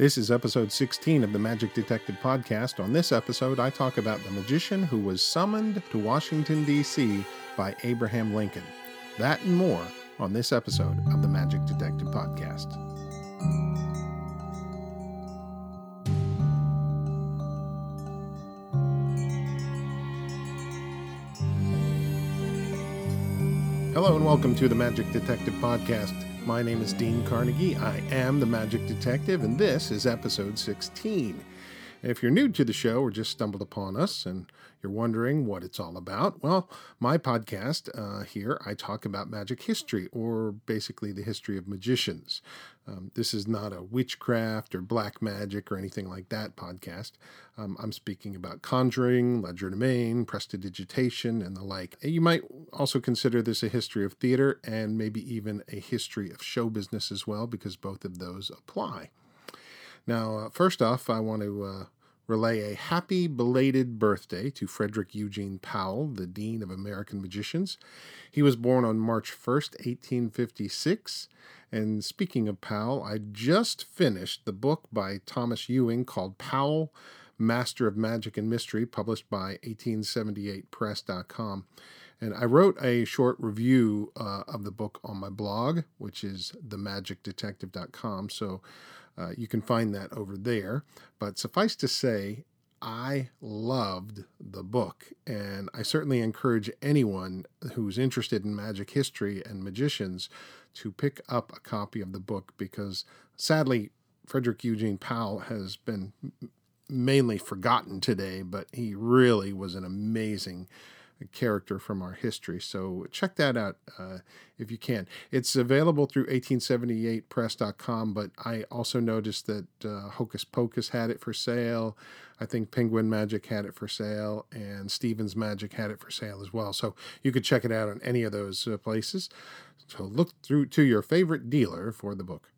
This is episode 16 of the Magic Detective podcast. On this episode, I talk about the magician who was summoned to Washington, D.C. by Abraham Lincoln. That and more on this episode of the Magic Detective podcast. Hello and welcome to the Magic Detective podcast. My name is Dean Carnegie. I am the Magic Detective, and this is episode 16. If you're new to the show or just stumbled upon us and you're wondering what it's all about, well, my podcast uh, here, I talk about magic history or basically the history of magicians. Um, this is not a witchcraft or black magic or anything like that podcast. Um, I'm speaking about conjuring, legerdemain, prestidigitation, and the like. You might also consider this a history of theater and maybe even a history of show business as well, because both of those apply. Now, uh, first off, I want to uh, relay a happy belated birthday to Frederick Eugene Powell, the Dean of American Magicians. He was born on March 1st, 1856. And speaking of Powell, I just finished the book by Thomas Ewing called Powell, Master of Magic and Mystery, published by 1878press.com. And I wrote a short review uh, of the book on my blog, which is themagicdetective.com. So uh, you can find that over there. But suffice to say, I loved the book, and I certainly encourage anyone who's interested in magic history and magicians to pick up a copy of the book because sadly, Frederick Eugene Powell has been mainly forgotten today, but he really was an amazing character from our history. So check that out uh, if you can. It's available through 1878press.com, but I also noticed that uh, Hocus Pocus had it for sale. I think Penguin Magic had it for sale, and Stevens Magic had it for sale as well. So you could check it out on any of those uh, places. So look through to your favorite dealer for the book.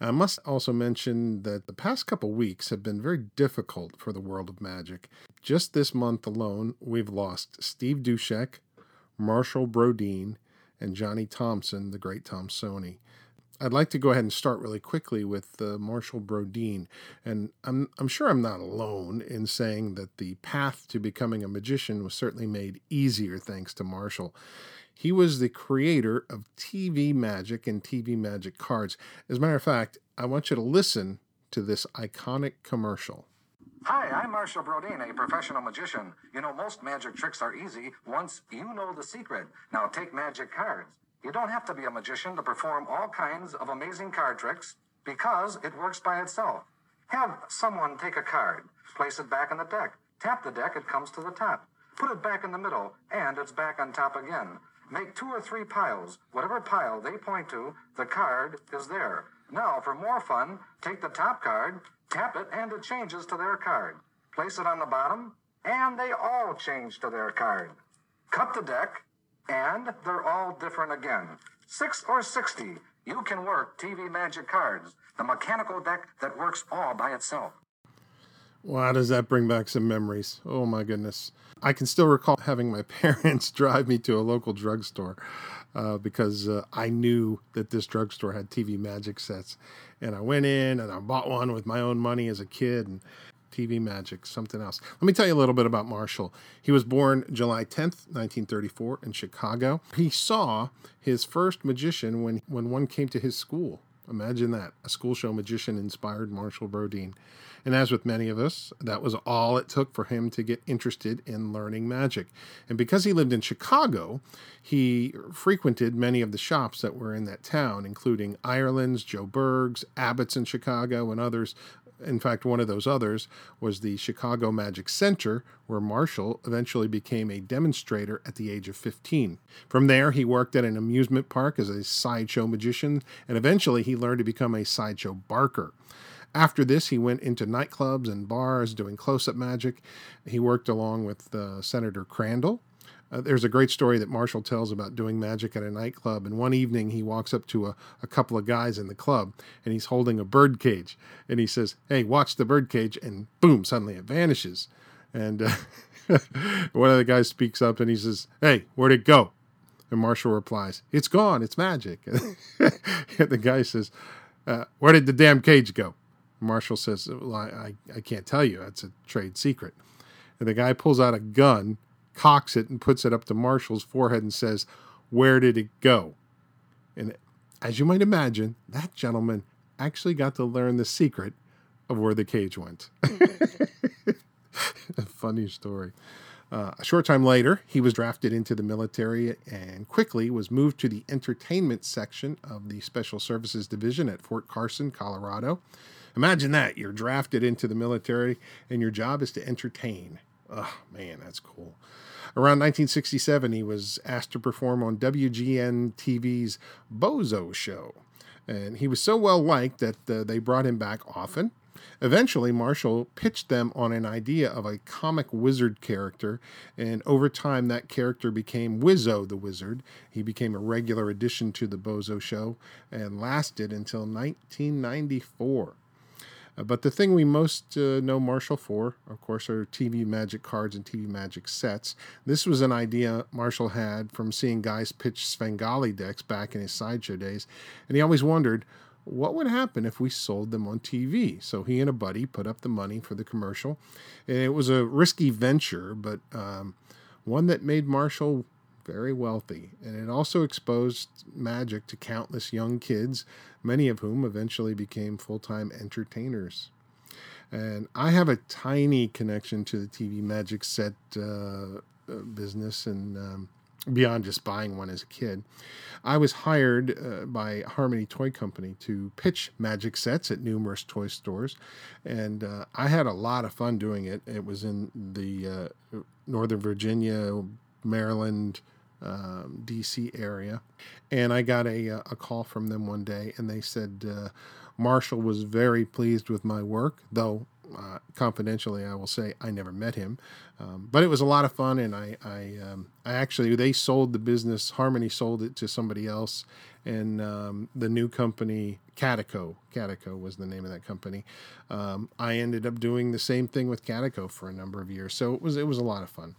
I must also mention that the past couple weeks have been very difficult for the world of magic. Just this month alone, we've lost Steve Duscheck, Marshall Brodien, and Johnny Thompson, the great Tomsoni. I'd like to go ahead and start really quickly with uh, Marshall Brodien. And I'm, I'm sure I'm not alone in saying that the path to becoming a magician was certainly made easier thanks to Marshall. He was the creator of TV Magic and TV Magic cards. As a matter of fact, I want you to listen to this iconic commercial. Hi, I'm Marshall Brodien, a professional magician. You know, most magic tricks are easy once you know the secret. Now, take magic cards. You don't have to be a magician to perform all kinds of amazing card tricks because it works by itself. Have someone take a card, place it back in the deck, tap the deck, it comes to the top. Put it back in the middle, and it's back on top again. Make two or three piles. Whatever pile they point to, the card is there. Now, for more fun, take the top card, tap it, and it changes to their card. Place it on the bottom, and they all change to their card. Cut the deck, and they're all different again. Six or 60, you can work TV Magic cards, the mechanical deck that works all by itself. Wow, does that bring back some memories? Oh my goodness. I can still recall having my parents drive me to a local drugstore uh, because uh, I knew that this drugstore had TV Magic sets. And I went in and I bought one with my own money as a kid. And TV Magic, something else. Let me tell you a little bit about Marshall. He was born July 10th, 1934, in Chicago. He saw his first magician when, when one came to his school. Imagine that. A school show magician inspired Marshall Brodien. And as with many of us, that was all it took for him to get interested in learning magic. And because he lived in Chicago, he frequented many of the shops that were in that town, including Ireland's, Joe Berg's, Abbott's in Chicago, and others. In fact, one of those others was the Chicago Magic Center, where Marshall eventually became a demonstrator at the age of 15. From there, he worked at an amusement park as a sideshow magician, and eventually he learned to become a sideshow barker. After this, he went into nightclubs and bars doing close up magic. He worked along with uh, Senator Crandall. Uh, there's a great story that Marshall tells about doing magic at a nightclub. And one evening, he walks up to a, a couple of guys in the club and he's holding a bird cage. And he says, Hey, watch the bird cage. And boom, suddenly it vanishes. And uh, one of the guys speaks up and he says, Hey, where'd it go? And Marshall replies, It's gone. It's magic. and the guy says, uh, Where did the damn cage go? Marshall says, well, I, I can't tell you. That's a trade secret. And the guy pulls out a gun, cocks it, and puts it up to Marshall's forehead and says, Where did it go? And as you might imagine, that gentleman actually got to learn the secret of where the cage went. Funny story. Uh, a short time later, he was drafted into the military and quickly was moved to the entertainment section of the Special Services Division at Fort Carson, Colorado. Imagine that you're drafted into the military and your job is to entertain. Oh, man, that's cool. Around 1967, he was asked to perform on WGN TV's Bozo Show. And he was so well liked that uh, they brought him back often. Eventually, Marshall pitched them on an idea of a comic wizard character, and over time, that character became Wizzo the Wizard. He became a regular addition to the Bozo Show and lasted until 1994. Uh, but the thing we most uh, know Marshall for, of course, are TV magic cards and TV magic sets. This was an idea Marshall had from seeing guys pitch Svengali decks back in his sideshow days, and he always wondered what would happen if we sold them on TV? So he and a buddy put up the money for the commercial. And it was a risky venture, but um, one that made Marshall very wealthy. And it also exposed magic to countless young kids, many of whom eventually became full time entertainers. And I have a tiny connection to the TV magic set uh, uh, business and um, beyond just buying one as a kid. I was hired uh, by Harmony Toy Company to pitch magic sets at numerous toy stores, and uh, I had a lot of fun doing it. It was in the uh, Northern Virginia, Maryland, um, DC area, and I got a, uh, a call from them one day, and they said uh, Marshall was very pleased with my work, though uh, confidentially, I will say I never met him, um, but it was a lot of fun, and I, I, um, I, actually they sold the business. Harmony sold it to somebody else, and um, the new company Catico, Catico was the name of that company. Um, I ended up doing the same thing with Catico for a number of years, so it was it was a lot of fun.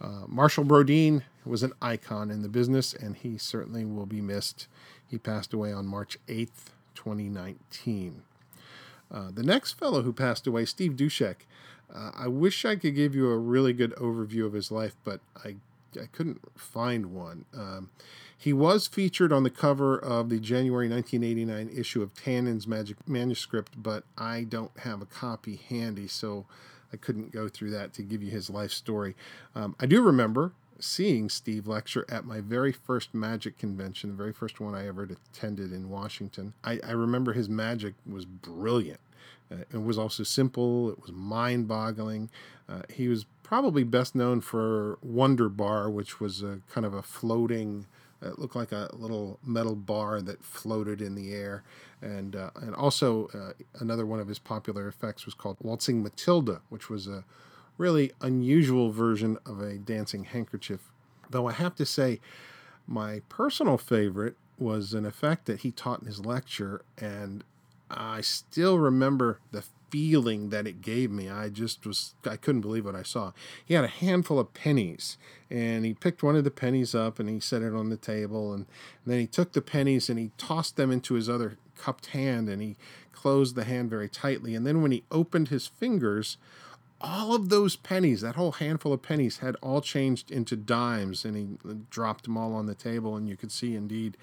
Uh, Marshall Brodien was an icon in the business, and he certainly will be missed. He passed away on March eighth, twenty nineteen. Uh, the next fellow who passed away, Steve Duscheck, uh, I wish I could give you a really good overview of his life, but I, I couldn't find one. Um, he was featured on the cover of the January 1989 issue of Tannen's Magic Manuscript, but I don't have a copy handy, so I couldn't go through that to give you his life story. Um, I do remember seeing Steve lecture at my very first magic convention, the very first one I ever attended in Washington. I, I remember his magic was brilliant. Uh, it was also simple, it was mind boggling. Uh, he was probably best known for Wonder Bar, which was a kind of a floating, it looked like a little metal bar that floated in the air. And, uh, and also, uh, another one of his popular effects was called Waltzing Matilda, which was a really unusual version of a dancing handkerchief. Though I have to say, my personal favorite was an effect that he taught in his lecture, and I still remember the feeling that it gave me. I just was, I couldn't believe what I saw. He had a handful of pennies, and he picked one of the pennies up and he set it on the table, and, and then he took the pennies and he tossed them into his other cupped hand, and he closed the hand very tightly. And then when he opened his fingers, all of those pennies, that whole handful of pennies, had all changed into dimes, and he dropped them all on the table, and you could see indeed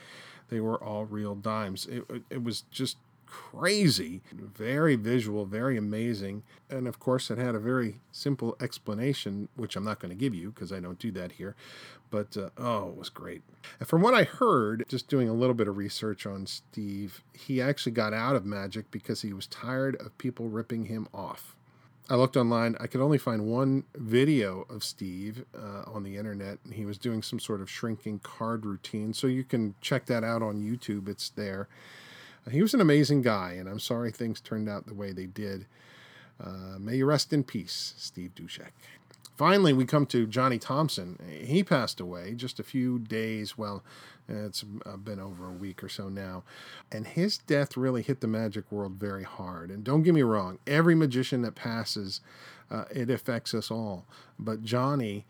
they were all real dimes. It, it was just crazy, very visual, very amazing, and of course, it had a very simple explanation, which I'm not going to give you because I don't do that here. But uh, oh, it was great. And from what I heard, just doing a little bit of research on Steve, he actually got out of magic because he was tired of people ripping him off. I looked online. I could only find one video of Steve uh, on the internet. He was doing some sort of shrinking card routine. So you can check that out on YouTube. It's there. Uh, he was an amazing guy, and I'm sorry things turned out the way they did. Uh, may you rest in peace, Steve Duscheck. Finally, we come to Johnny Thompson. He passed away just a few days, well, it's been over a week or so now. And his death really hit the magic world very hard. And don't get me wrong, every magician that passes, uh, it affects us all. But Johnny,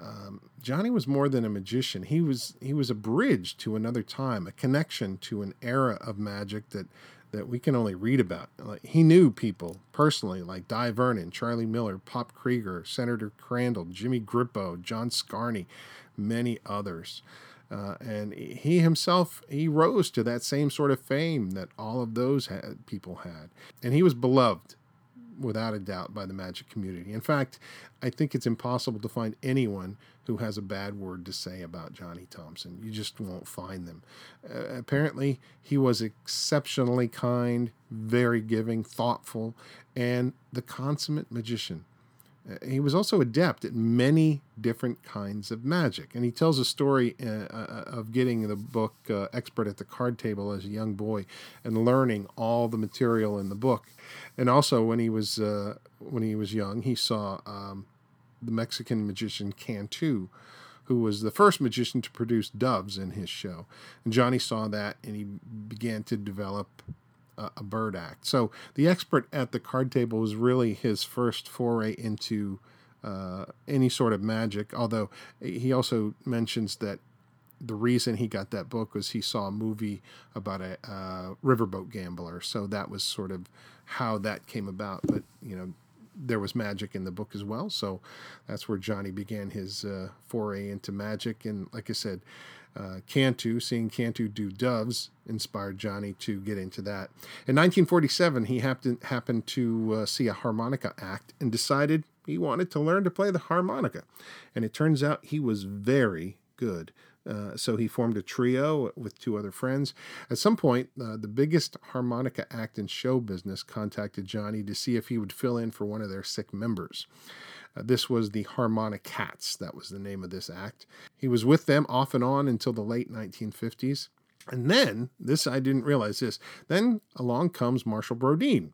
um, Johnny was more than a magician. He was he was a bridge to another time, a connection to an era of magic that that we can only read about. Like, he knew people personally, like Dai Vernon, Charlie Miller, Pop Krieger, Senator Crandall, Jimmy Grippo, John Scarne, many others. Uh, and he himself, he rose to that same sort of fame that all of those had, people had. And he was beloved without a doubt by the magic community. In fact, I think it's impossible to find anyone who has a bad word to say about Johnny Thompson. You just won't find them. Uh, apparently, he was exceptionally kind, very giving, thoughtful, and the consummate magician. He was also adept at many different kinds of magic. And he tells a story uh, uh, of getting the book uh, Expert at the Card Table as a young boy and learning all the material in the book. And also, when he was, uh, when he was young, he saw um, the Mexican magician Cantu, who was the first magician to produce doves in his show. And Johnny saw that and he began to develop a bird act. So the expert at the card table was really his first foray into uh, any sort of magic. Although he also mentions that the reason he got that book was he saw a movie about a uh, riverboat gambler. So that was sort of how that came about. But you know, there was magic in the book as well. So that's where Johnny began his uh, foray into magic. And like I said, uh, Cantu, seeing Cantu do doves, inspired Johnny to get into that. In 1947, he happened, happened to uh, see a harmonica act and decided he wanted to learn to play the harmonica. And it turns out he was very good. Uh, so he formed a trio with two other friends. At some point, uh, the biggest harmonica act in show business contacted Johnny to see if he would fill in for one of their sick members. Uh, this was the Harmonicats, that was the name of this act. He was with them off and on until the late 1950s. And then, this I didn't realize this, then along comes Marshall Brodien,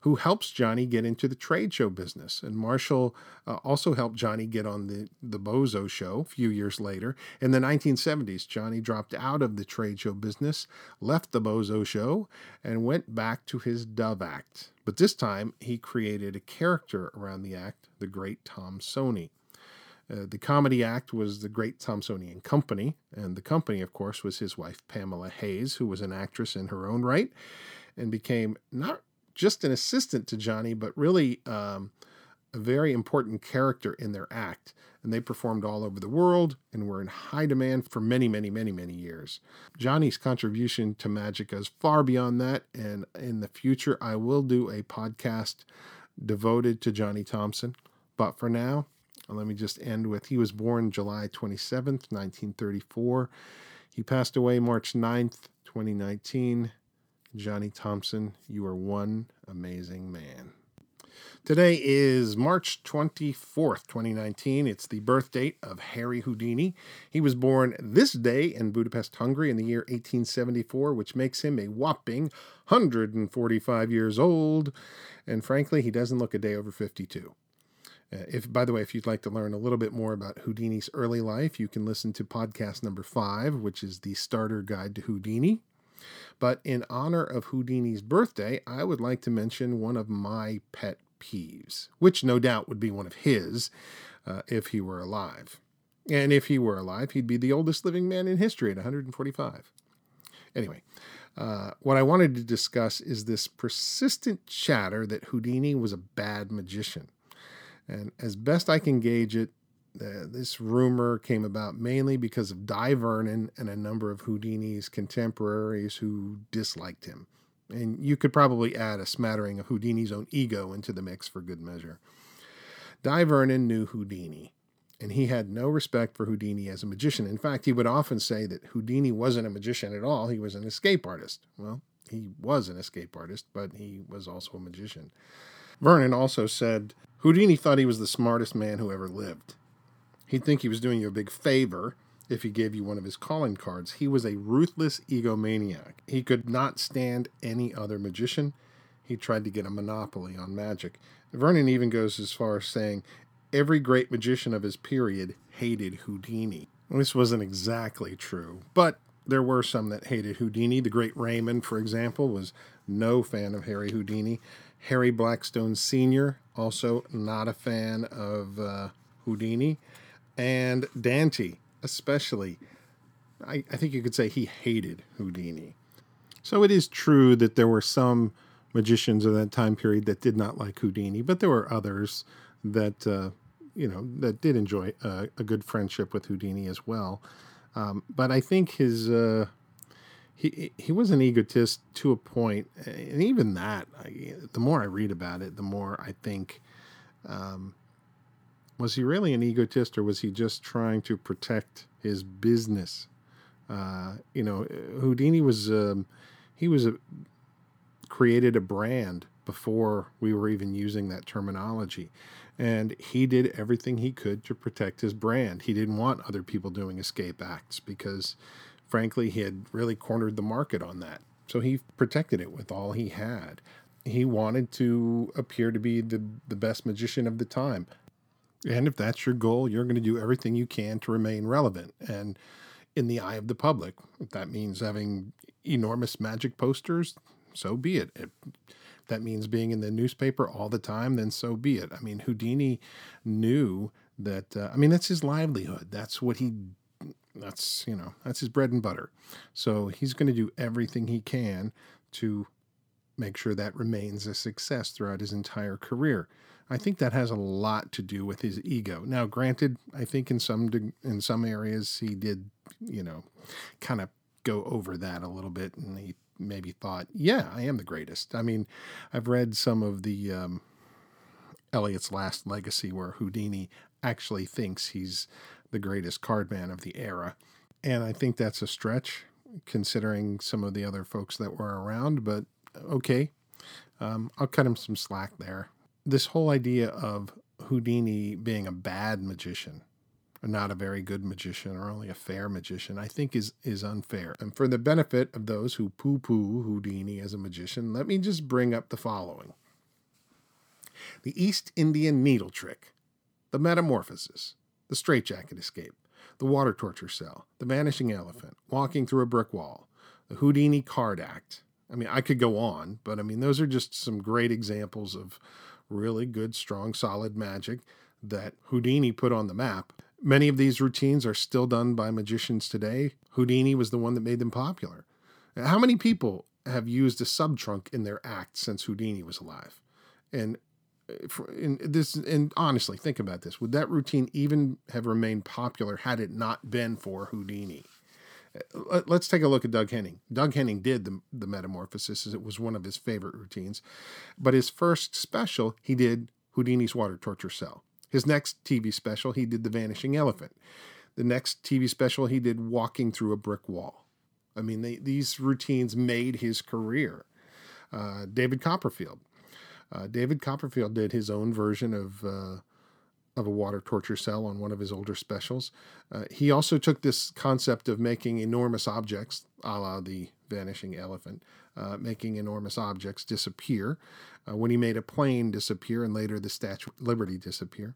who helps Johnny get into the trade show business. And Marshall uh, also helped Johnny get on the, the Bozo show a few years later. In the 1970s, Johnny dropped out of the trade show business, left the Bozo show, and went back to his Dove Act. But this time, he created a character around the act, the Great Thomsonian. Uh, the comedy act was the Great Thomsonian Company, and the company, of course, was his wife Pamela Hayes, who was an actress in her own right, and became not just an assistant to Johnny, but really um, a very important character in their act. And they performed all over the world and were in high demand for many, many, many, many years. Johnny's contribution to magic goes far beyond that. And in the future, I will do a podcast devoted to Johnny Thompson. But for now, Uh, let me just end with he was born July 27th, 1934. He passed away March 9th, 2019. Johnny Thompson, you are one amazing man. Today is March 24th, 2019. It's the birth date of Harry Houdini. He was born this day in Budapest, Hungary in the year 1874, which makes him a whopping 145 years old. And frankly, he doesn't look a day over 52. Uh, if, by the way, if you'd like to learn a little bit more about Houdini's early life, you can listen to podcast number five, which is the starter guide to Houdini. But in honor of Houdini's birthday, I would like to mention one of my pet peeves, which no doubt would be one of his uh, if he were alive. And if he were alive, he'd be the oldest living man in history at 145. Anyway, uh, what I wanted to discuss is this persistent chatter that Houdini was a bad magician. And as best I can gauge it, uh, this rumor came about mainly because of Dai Vernon and a number of Houdini's contemporaries who disliked him. And you could probably add a smattering of Houdini's own ego into the mix for good measure. Dai Vernon knew Houdini, and he had no respect for Houdini as a magician. In fact, he would often say that Houdini wasn't a magician at all, he was an escape artist. Well, he was an escape artist, but he was also a magician. Vernon also said Houdini thought he was the smartest man who ever lived. He'd think he was doing you a big favor if he gave you one of his calling cards. He was a ruthless egomaniac. He could not stand any other magician. He tried to get a monopoly on magic. Vernon even goes as far as saying every great magician of his period hated Houdini. This wasn't exactly true, but there were some that hated Houdini. The great Raymond, for example, was no fan of Harry Houdini. Harry Blackstone Sr., also not a fan of uh, Houdini and Dante, especially. I, I think you could say he hated Houdini. So it is true that there were some magicians of that time period that did not like Houdini, but there were others that uh, you know that did enjoy a, a, good friendship with Houdini as well. Um, but I think his uh, he he was an egotist to a point, and even that, I, the more I read about it, the more I think. Um, was he really an egotist, or was he just trying to protect his business? Uh, you know, Houdini was um, he was a created a brand before we were even using that terminology. And he did everything he could to protect his brand. He didn't want other people doing escape acts because, frankly, he had really cornered the market on that. So he protected it with all he had. He wanted to appear to be the, the best magician of the time. And if that's your goal, you're going to do everything you can to remain relevant and in the eye of the public. If that means having enormous magic posters, so be it. If that means being in the newspaper all the time, then so be it. I mean, Houdini knew that, uh, I mean, that's his livelihood. That's what he, that's, you know, that's his bread and butter. So he's going to do everything he can to make sure that remains a success throughout his entire career. I think that has a lot to do with his ego. Now, granted, I think in some in some areas he did, you know, kind of go over that a little bit, and he maybe thought, yeah, I am the greatest. I mean, I've read some of the um, Elliott's Last Legacy where Houdini actually thinks he's the greatest card man of the era. And I think that's a stretch considering some of the other folks that were around, but okay. Um, I'll cut him some slack there. This whole idea of Houdini being a bad magician or not a very good magician or only a fair magician, I think is is unfair. And for the benefit of those who poo-poo Houdini as a magician, let me just bring up the following. The East Indian needle trick, the metamorphosis, the straitjacket escape, the water torture cell, the vanishing elephant, walking through a brick wall, the Houdini card act. I mean, I could go on, but I mean, those are just some great examples of really good, strong, solid magic that Houdini put on the map Many of these routines are still done by magicians today. Houdini was the one that made them popular. How many people have used a subtrunk in their act since Houdini was alive? And in this and honestly think about this would that routine even have remained popular had it not been for houdini uh, let's take a look at doug henning doug henning did the, the metamorphosis it was one of his favorite routines but his first special he did houdini's water torture cell his next TV special, he did The Vanishing Elephant. The next TV special, he did Walking Through a Brick Wall. I mean, they, these routines made his career. Uh, David Copperfield. Uh, David Copperfield did his own version of uh, of a water torture cell on one of his older specials. Uh, he also took this concept of making enormous objects, a la the vanishing elephant, uh, making enormous objects disappear. Uh, when he made a plane disappear and later the Statue of Liberty disappear.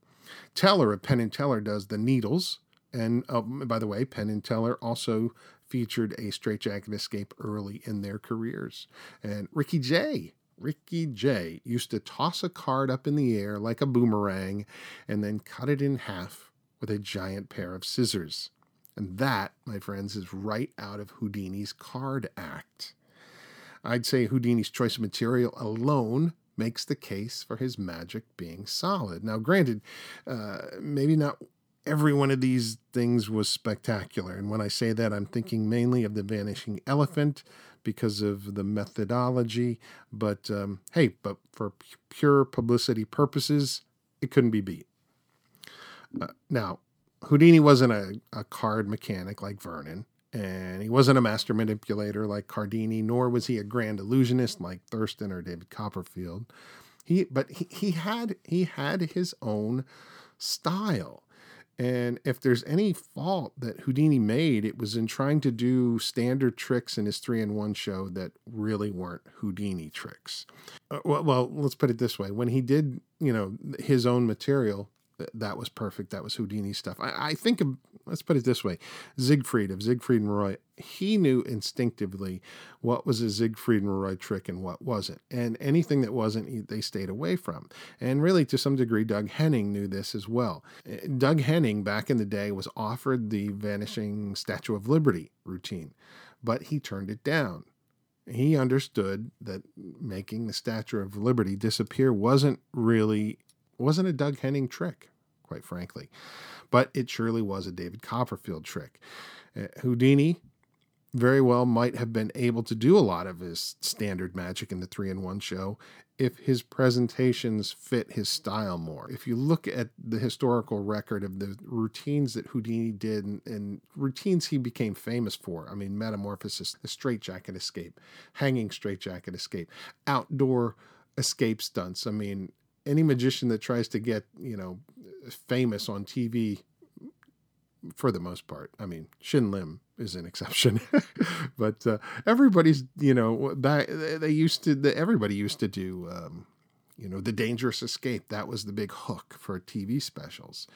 Teller of Penn and Teller does the needles. And uh, by the way, Penn and Teller also featured a straitjacket escape early in their careers. And Ricky Jay Ricky Jay used to toss a card up in the air like a boomerang and then cut it in half with a giant pair of scissors. And that, my friends, is right out of Houdini's card act. I'd say Houdini's choice of material alone makes the case for his magic being solid. Now, granted, uh, maybe not every one of these things was spectacular. And when I say that, I'm thinking mainly of the vanishing elephant, because of the methodology. But um, hey, but for pure publicity purposes, it couldn't be beat. Uh, now, Houdini wasn't a, a card mechanic like Vernon, and he wasn't a master manipulator like Cardini, nor was he a grand illusionist like Thurston or David Copperfield. He, but he, he had he had his own style. And if there's any fault that Houdini made, it was in trying to do standard tricks in his three in one show that really weren't Houdini tricks. Uh, well, well, let's put it this way: when he did, you know, his own material, that was perfect. That was Houdini stuff. I, I think, let's put it this way Siegfried of Siegfried and Roy, he knew instinctively what was a Siegfried and Roy trick and what wasn't. And anything that wasn't, they stayed away from. And really, to some degree, Doug Henning knew this as well. Uh, Doug Henning, back in the day, was offered the Vanishing Statue of Liberty routine, but he turned it down He understood that making the Statue of Liberty disappear wasn't really wasn't a Doug Henning trick, quite frankly, but it surely was a David Copperfield trick. Uh, Houdini very well might have been able to do a lot of his standard magic in the three in one show if his presentations fit his style more. If you look at the historical record of the routines that Houdini did and, and routines he became famous for, I mean, metamorphosis, the straitjacket escape, hanging straitjacket escape, outdoor escape stunts. I mean, any magician that tries to get, you know, famous on TV for the most part. I mean, Shin Lim is an exception, but uh, everybody's you know back they used to the, everybody used to do um, you know the dangerous escape. That was the big hook for TV specials.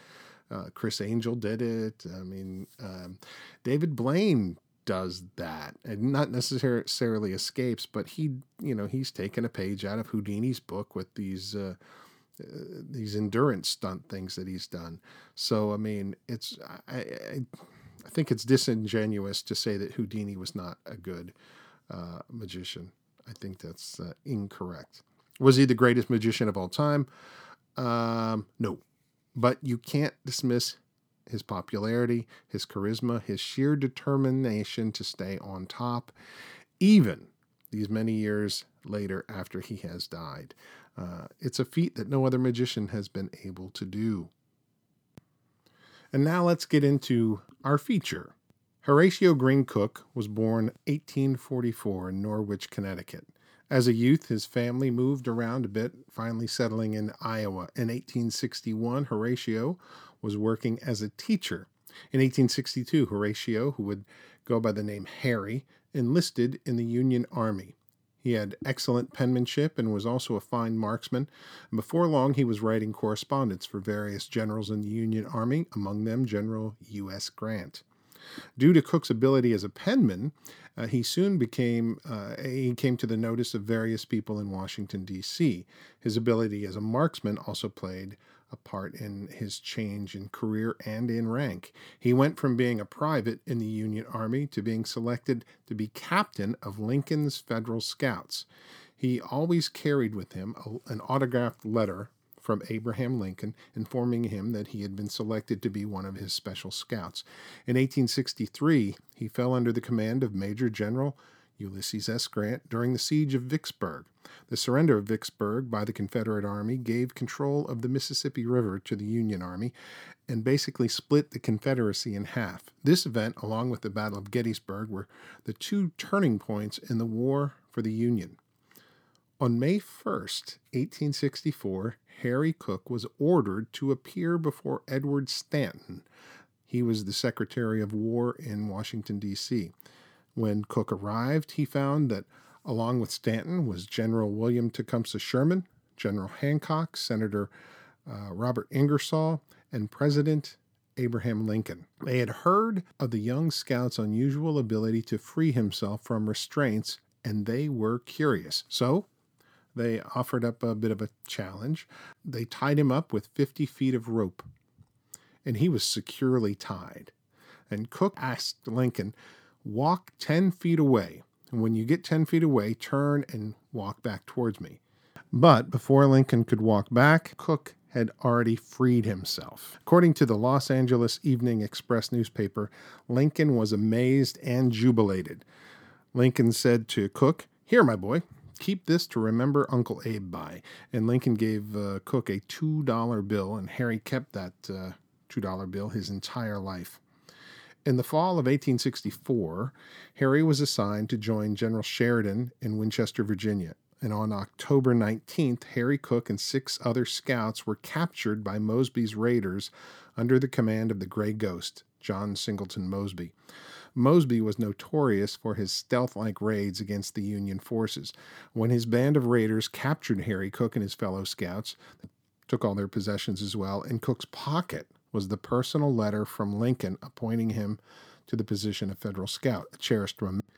Uh, Criss Angel did it. I mean, um, David Blaine does that, and not necessarily escapes, but he you know he's taken a page out of Houdini's book with these. Uh, these endurance stunt things that he's done. So I mean, it's I, I, I think it's disingenuous to say that Houdini was not a good uh, magician. I think that's uh, incorrect. Was he the greatest magician of all time? Um, no, but you can't dismiss his popularity, his charisma, his sheer determination to stay on top, even these many years later after he has died. Uh, it's a feat that no other magician has been able to do. And now let's get into our feature. Horatio Green Cooke was born 1844 in Norwich, Connecticut. As a youth, his family moved around a bit, finally settling in Iowa. In 1861, Horatio was working as a teacher. In 1862, Horatio, who would go by the name Harry, enlisted in the Union Army. He had excellent penmanship and was also a fine marksman. Before long, he was writing correspondence for various generals in the Union Army, among them General U.S. Grant. Due to Cooke's ability as a penman, uh, he soon became uh, he came to the notice of various people in Washington D.C. His ability as a marksman also played a part in his change in career and in rank. He went from being a private in the Union Army to being selected to be captain of Lincoln's Federal Scouts. He always carried with him a, an autographed letter from Abraham Lincoln informing him that he had been selected to be one of his special scouts. In 1863, he fell under the command of Major General Ulysses S. Grant during the siege of Vicksburg. The surrender of Vicksburg by the Confederate Army gave control of the Mississippi River to the Union Army and basically split the Confederacy in half. This event, along with the Battle of Gettysburg, were the two turning points in the war for the Union. On May 1st, 1864, Harry Cooke was ordered to appear before Edward Stanton. He was the Secretary of War in Washington, D.C. When Cooke arrived, he found that along with Stanton was General William Tecumseh Sherman, General Hancock, Senator uh, Robert Ingersoll, and President Abraham Lincoln. They had heard of the young scout's unusual ability to free himself from restraints, and they were curious. So they offered up a bit of a challenge. They tied him up with 50 feet of rope, and he was securely tied. And Cooke asked Lincoln walk 10 feet away. And when you get 10 feet away, turn and walk back towards me. But before Lincoln could walk back, Cooke had already freed himself. According to the Los Angeles Evening Express newspaper, Lincoln was amazed and jubilated. Lincoln said to Cooke, Here, my boy, keep this to remember Uncle Abe by. And Lincoln gave uh, Cooke a $2 bill, and Harry kept that uh, $2 bill his entire life. In the fall of 1864, Harry was assigned to join General Sheridan in Winchester, Virginia. And on October 19th, Harry Cooke and six other scouts were captured by Mosby's raiders under the command of the Gray Ghost, John Singleton Mosby. Mosby was notorious for his stealth like raids against the Union forces. When his band of raiders captured Harry Cooke and his fellow scouts, they took all their possessions as well, in Cooke's pocket was the personal letter from Lincoln appointing him to the position of federal scout, a cherished remembrance.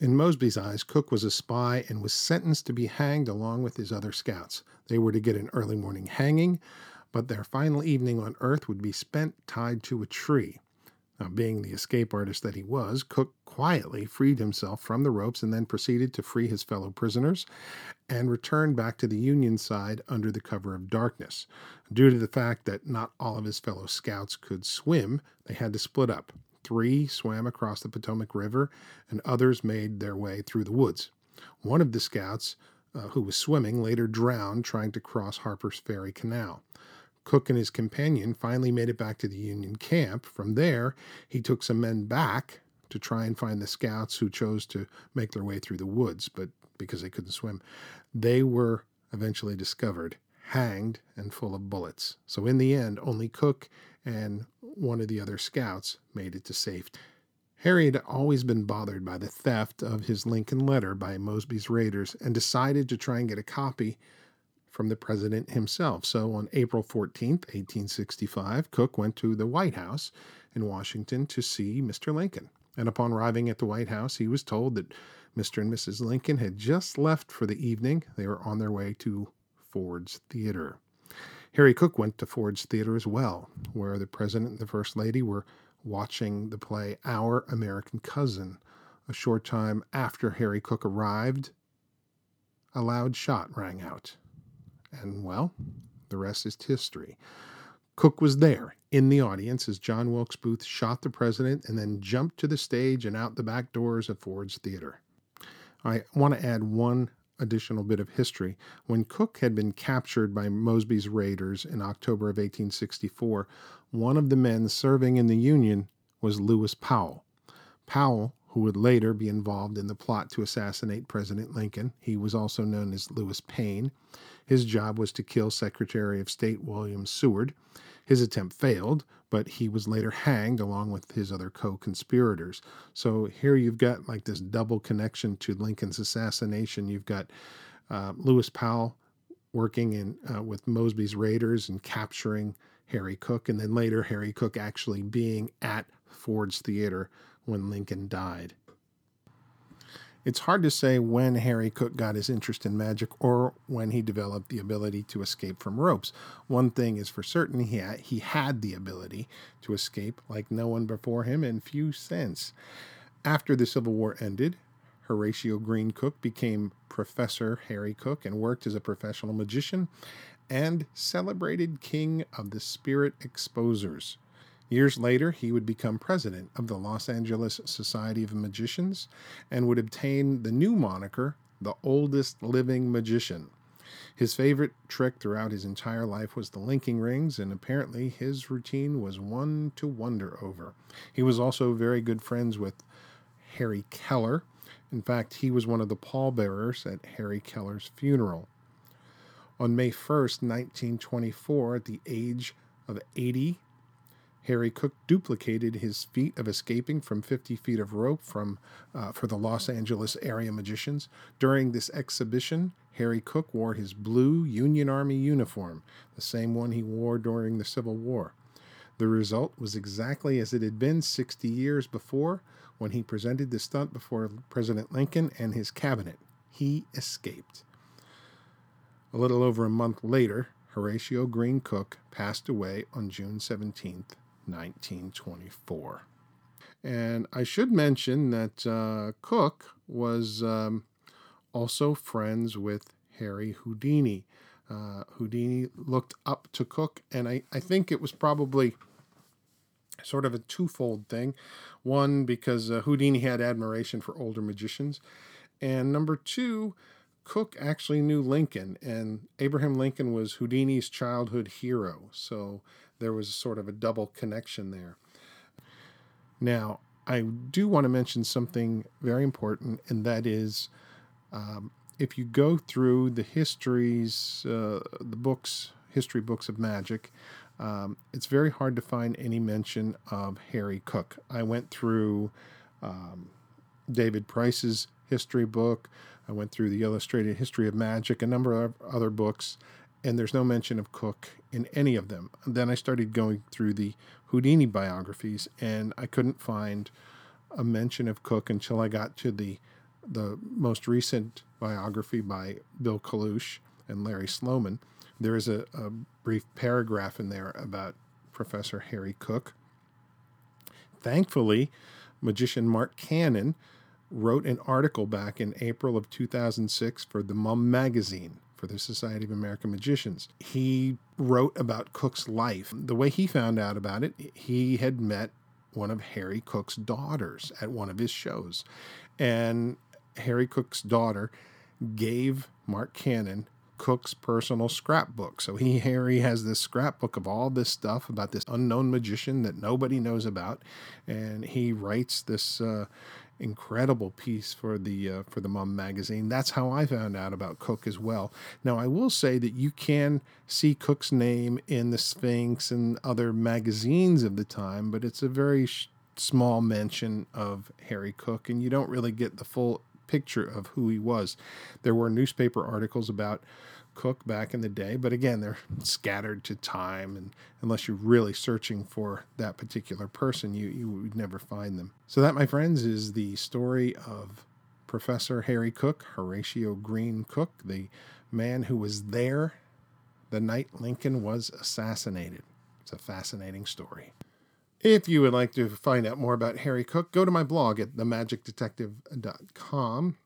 In Mosby's eyes, Cooke was a spy and was sentenced to be hanged along with his other scouts. They were to get an early morning hanging, but their final evening on earth would be spent tied to a tree. Now, being the escape artist that he was, Cooke quietly freed himself from the ropes and then proceeded to free his fellow prisoners and returned back to the Union side under the cover of darkness. Due to the fact that not all of his fellow scouts could swim, they had to split up. Three swam across the Potomac River, and others made their way through the woods. One of the scouts, uh, who was swimming, later drowned trying to cross Harper's Ferry Canal. Cooke and his companion finally made it back to the Union camp. From there, he took some men back to try and find the scouts who chose to make their way through the woods, but because they couldn't swim, they were eventually discovered, hanged, and full of bullets. So, in the end, only Cooke and one of the other scouts made it to safety. Harry had always been bothered by the theft of his Lincoln letter by Mosby's raiders and decided to try and get a copy from the president himself. So on April 14th, 1865, Cooke went to the White House in Washington to see Mr. Lincoln. And upon arriving at the White House, he was told that Mr. and Mrs. Lincoln had just left for the evening. They were on their way to Ford's Theater. Harry Cooke went to Ford's Theater as well, where the President and the First Lady were watching the play Our American Cousin. A short time after Harry Cooke arrived, a loud shot rang out. And well, the rest is history. Cooke was there in the audience as John Wilkes Booth shot the president and then jumped to the stage and out the back doors of Ford's Theater. I want to add one additional bit of history. When Cooke had been captured by Mosby's raiders in October of 1864, one of the men serving in the Union was Lewis Powell. Powell, who would later be involved in the plot to assassinate President Lincoln, he was also known as Lewis Payne. His job was to kill Secretary of State William Seward. His attempt failed, but he was later hanged along with his other co conspirators. So here you've got like this double connection to Lincoln's assassination. You've got uh, Lewis Powell working in uh, with Mosby's raiders and capturing Harry Cooke, and then later Harry Cooke actually being at Ford's Theater when Lincoln died. It's hard to say when Harry Cooke got his interest in magic or when he developed the ability to escape from ropes. One thing is for certain he had, he had the ability to escape like no one before him and few since. After the Civil War ended, Horatio Green Cooke became Professor Harry Cooke and worked as a professional magician and celebrated king of the spirit exposers. Years later, he would become president of the Los Angeles Society of Magicians and would obtain the new moniker, the oldest living magician. His favorite trick throughout his entire life was the linking rings, and apparently his routine was one to wonder over. He was also very good friends with Harry Kellar. In fact, he was one of the pallbearers at Harry Kellar's funeral. On May 1st, 1924, at the age of 80, Harry Cooke duplicated his feat of escaping from 50 feet of rope from uh, for the Los Angeles area magicians. During this exhibition, Harry Cooke wore his blue Union Army uniform, the same one he wore during the Civil War. The result was exactly as it had been 60 years before when he presented the stunt before President Lincoln and his cabinet. He escaped. A little over a month later, Horatio Green Cooke passed away on June 17th, 1924. And I should mention that uh, Cooke was um, also friends with Harry Houdini. Uh, Houdini looked up to Cooke, and I, I think it was probably sort of a twofold thing. One, because uh, Houdini had admiration for older magicians, and number two, Cooke actually knew Lincoln, and Abraham Lincoln was Houdini's childhood hero. So there was sort of a double connection there. Now, I do want to mention something very important, and that is um, if you go through the histories, uh, the books, history books of magic, um, it's very hard to find any mention of Harry Cooke. I went through um, David Price's history book, I went through the Illustrated History of Magic, a number of other books, and there's no mention of Cooke in any of them. And then I started going through the Houdini biographies, and I couldn't find a mention of Cooke until I got to the the most recent biography by Bill Kalush and Larry Sloman. There is a, a brief paragraph in there about Professor Harry Cooke. thankfully, magician Mark Cannon wrote an article back in April of 2006 for the Mum magazine for the Society of American Magicians. He wrote about Cooke's life. The way he found out about it, he had met one of Harry Cooke's daughters at one of his shows. And Harry Cooke's daughter gave Mark Cannon Cooke's personal scrapbook. So he Harry has this scrapbook of all this stuff about this unknown magician that nobody knows about, and he writes this uh, incredible piece for the uh, for the Mum magazine. That's how I found out about Cooke as well. Now I will say that you can see Cooke's name in the Sphinx and other magazines of the time, but it's a very sh- small mention of Harry Cooke, and you don't really get the full picture of who he was. There were newspaper articles about Cooke back in the day, but again, they're scattered to time, and unless you're really searching for that particular person, you, you would never find them. So, that, my friends, is the story of Professor Harry Cooke, Horatio Green Cooke, the man who was there the night Lincoln was assassinated. It's a fascinating story. If you would like to find out more about Harry Cooke, go to my blog at themagicdetective.com.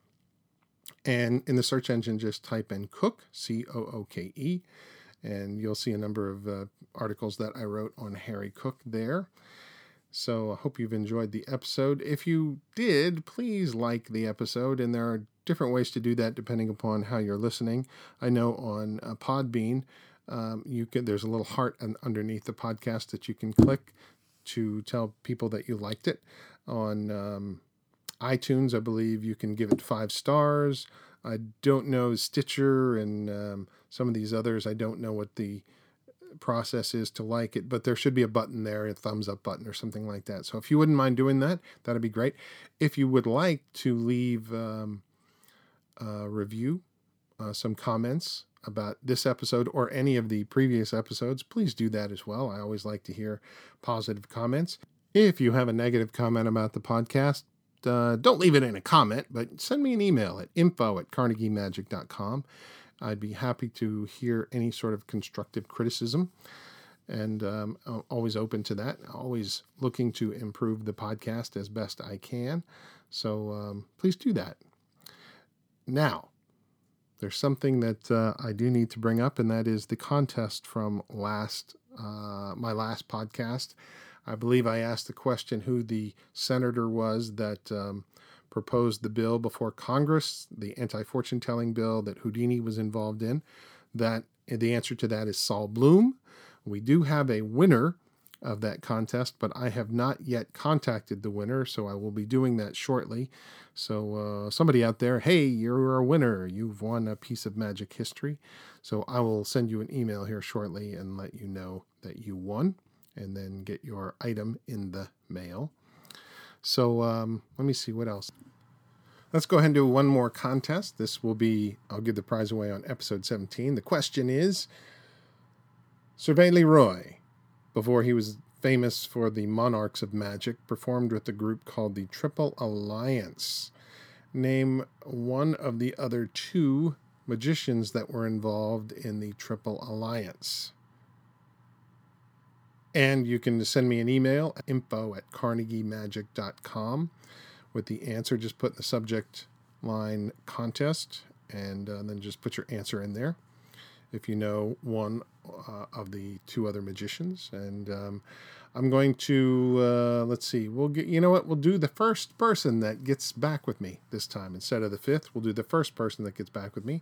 And in the search engine, just type in Cooke, C O O K E, and you'll see a number of uh, articles that I wrote on Harry Cooke there. So I hope you've enjoyed the episode. If you did, please like the episode, and there are different ways to do that depending upon how you're listening. I know on uh, Podbean, um, you can there's a little heart underneath the podcast that you can click to tell people that you liked it. On um, iTunes, I believe you can give it five stars. I don't know Stitcher and um, some of these others. I don't know what the process is to like it, but there should be a button there, a thumbs up button or something like that. So if you wouldn't mind doing that, that'd be great. If you would like to leave um, a review, uh, some comments about this episode or any of the previous episodes, please do that as well. I always like to hear positive comments. If you have a negative comment about the podcast, uh, don't leave it in a comment, but send me an email at info at carnegiemagic.com. I'd be happy to hear any sort of constructive criticism and um, always open to that. Always looking to improve the podcast as best I can. So um, please do that. Now, there's something that uh, I do need to bring up, and that is the contest from last uh, my last podcast. I believe I asked the question who the senator was that um, proposed the bill before Congress, the anti-fortune telling bill that Houdini was involved in. That the answer to that is Sol Bloom. We do have a winner of that contest, but I have not yet contacted the winner, so I will be doing that shortly. So, uh, somebody out there, hey, you're a winner. You've won a piece of magic history. So, I will send you an email here shortly and let you know that you won and then get your item in the mail. So um, let me see what else. Let's go ahead and do one more contest. This will be, I'll give the prize away on episode 17. The question is Servais Le Roy, before he was famous for the Monarchs of Magic, performed with a group called the Triple Alliance. Name one of the other two magicians that were involved in the Triple Alliance. And you can send me an email, info at carnegiemagic.com with the answer. Just put in the subject line contest and uh, then just put your answer in there if you know one uh, of the two other magicians. And um, I'm going to, uh, let's see, we'll get, you know what, we'll do the first person that gets back with me this time. Instead of the fifth, we'll do the first person that gets back with me.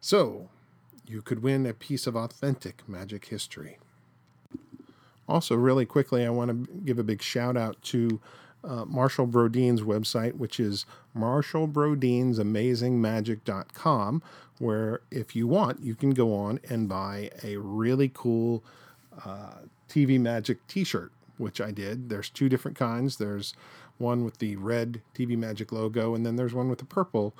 So you could win a piece of authentic magic history. Also, really quickly, I want to give a big shout out to uh, Marshall Brodien's website, which is marshallbrodien'samazingmagic.com, where if you want, you can go on and buy a really cool uh, TV Magic t shirt, which I did. There's two different kinds. There's one with the red TV Magic logo, and then there's one with the purple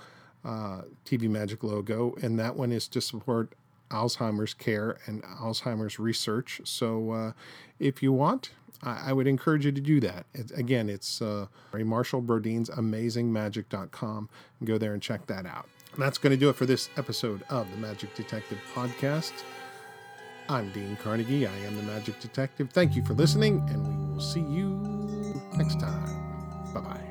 uh, TV Magic logo, and that one is to support Alzheimer's care and Alzheimer's research. So, uh, if you want, I, I, would encourage you to do that. It, again, it's uh, Marshall Brodien's AmazingMagic.com. Go there and check that out. And that's going to do it for this episode of the Magic Detective Podcast. I'm Dean Carnegie. I am the Magic Detective. Thank you for listening, and we will see you next time. Bye bye.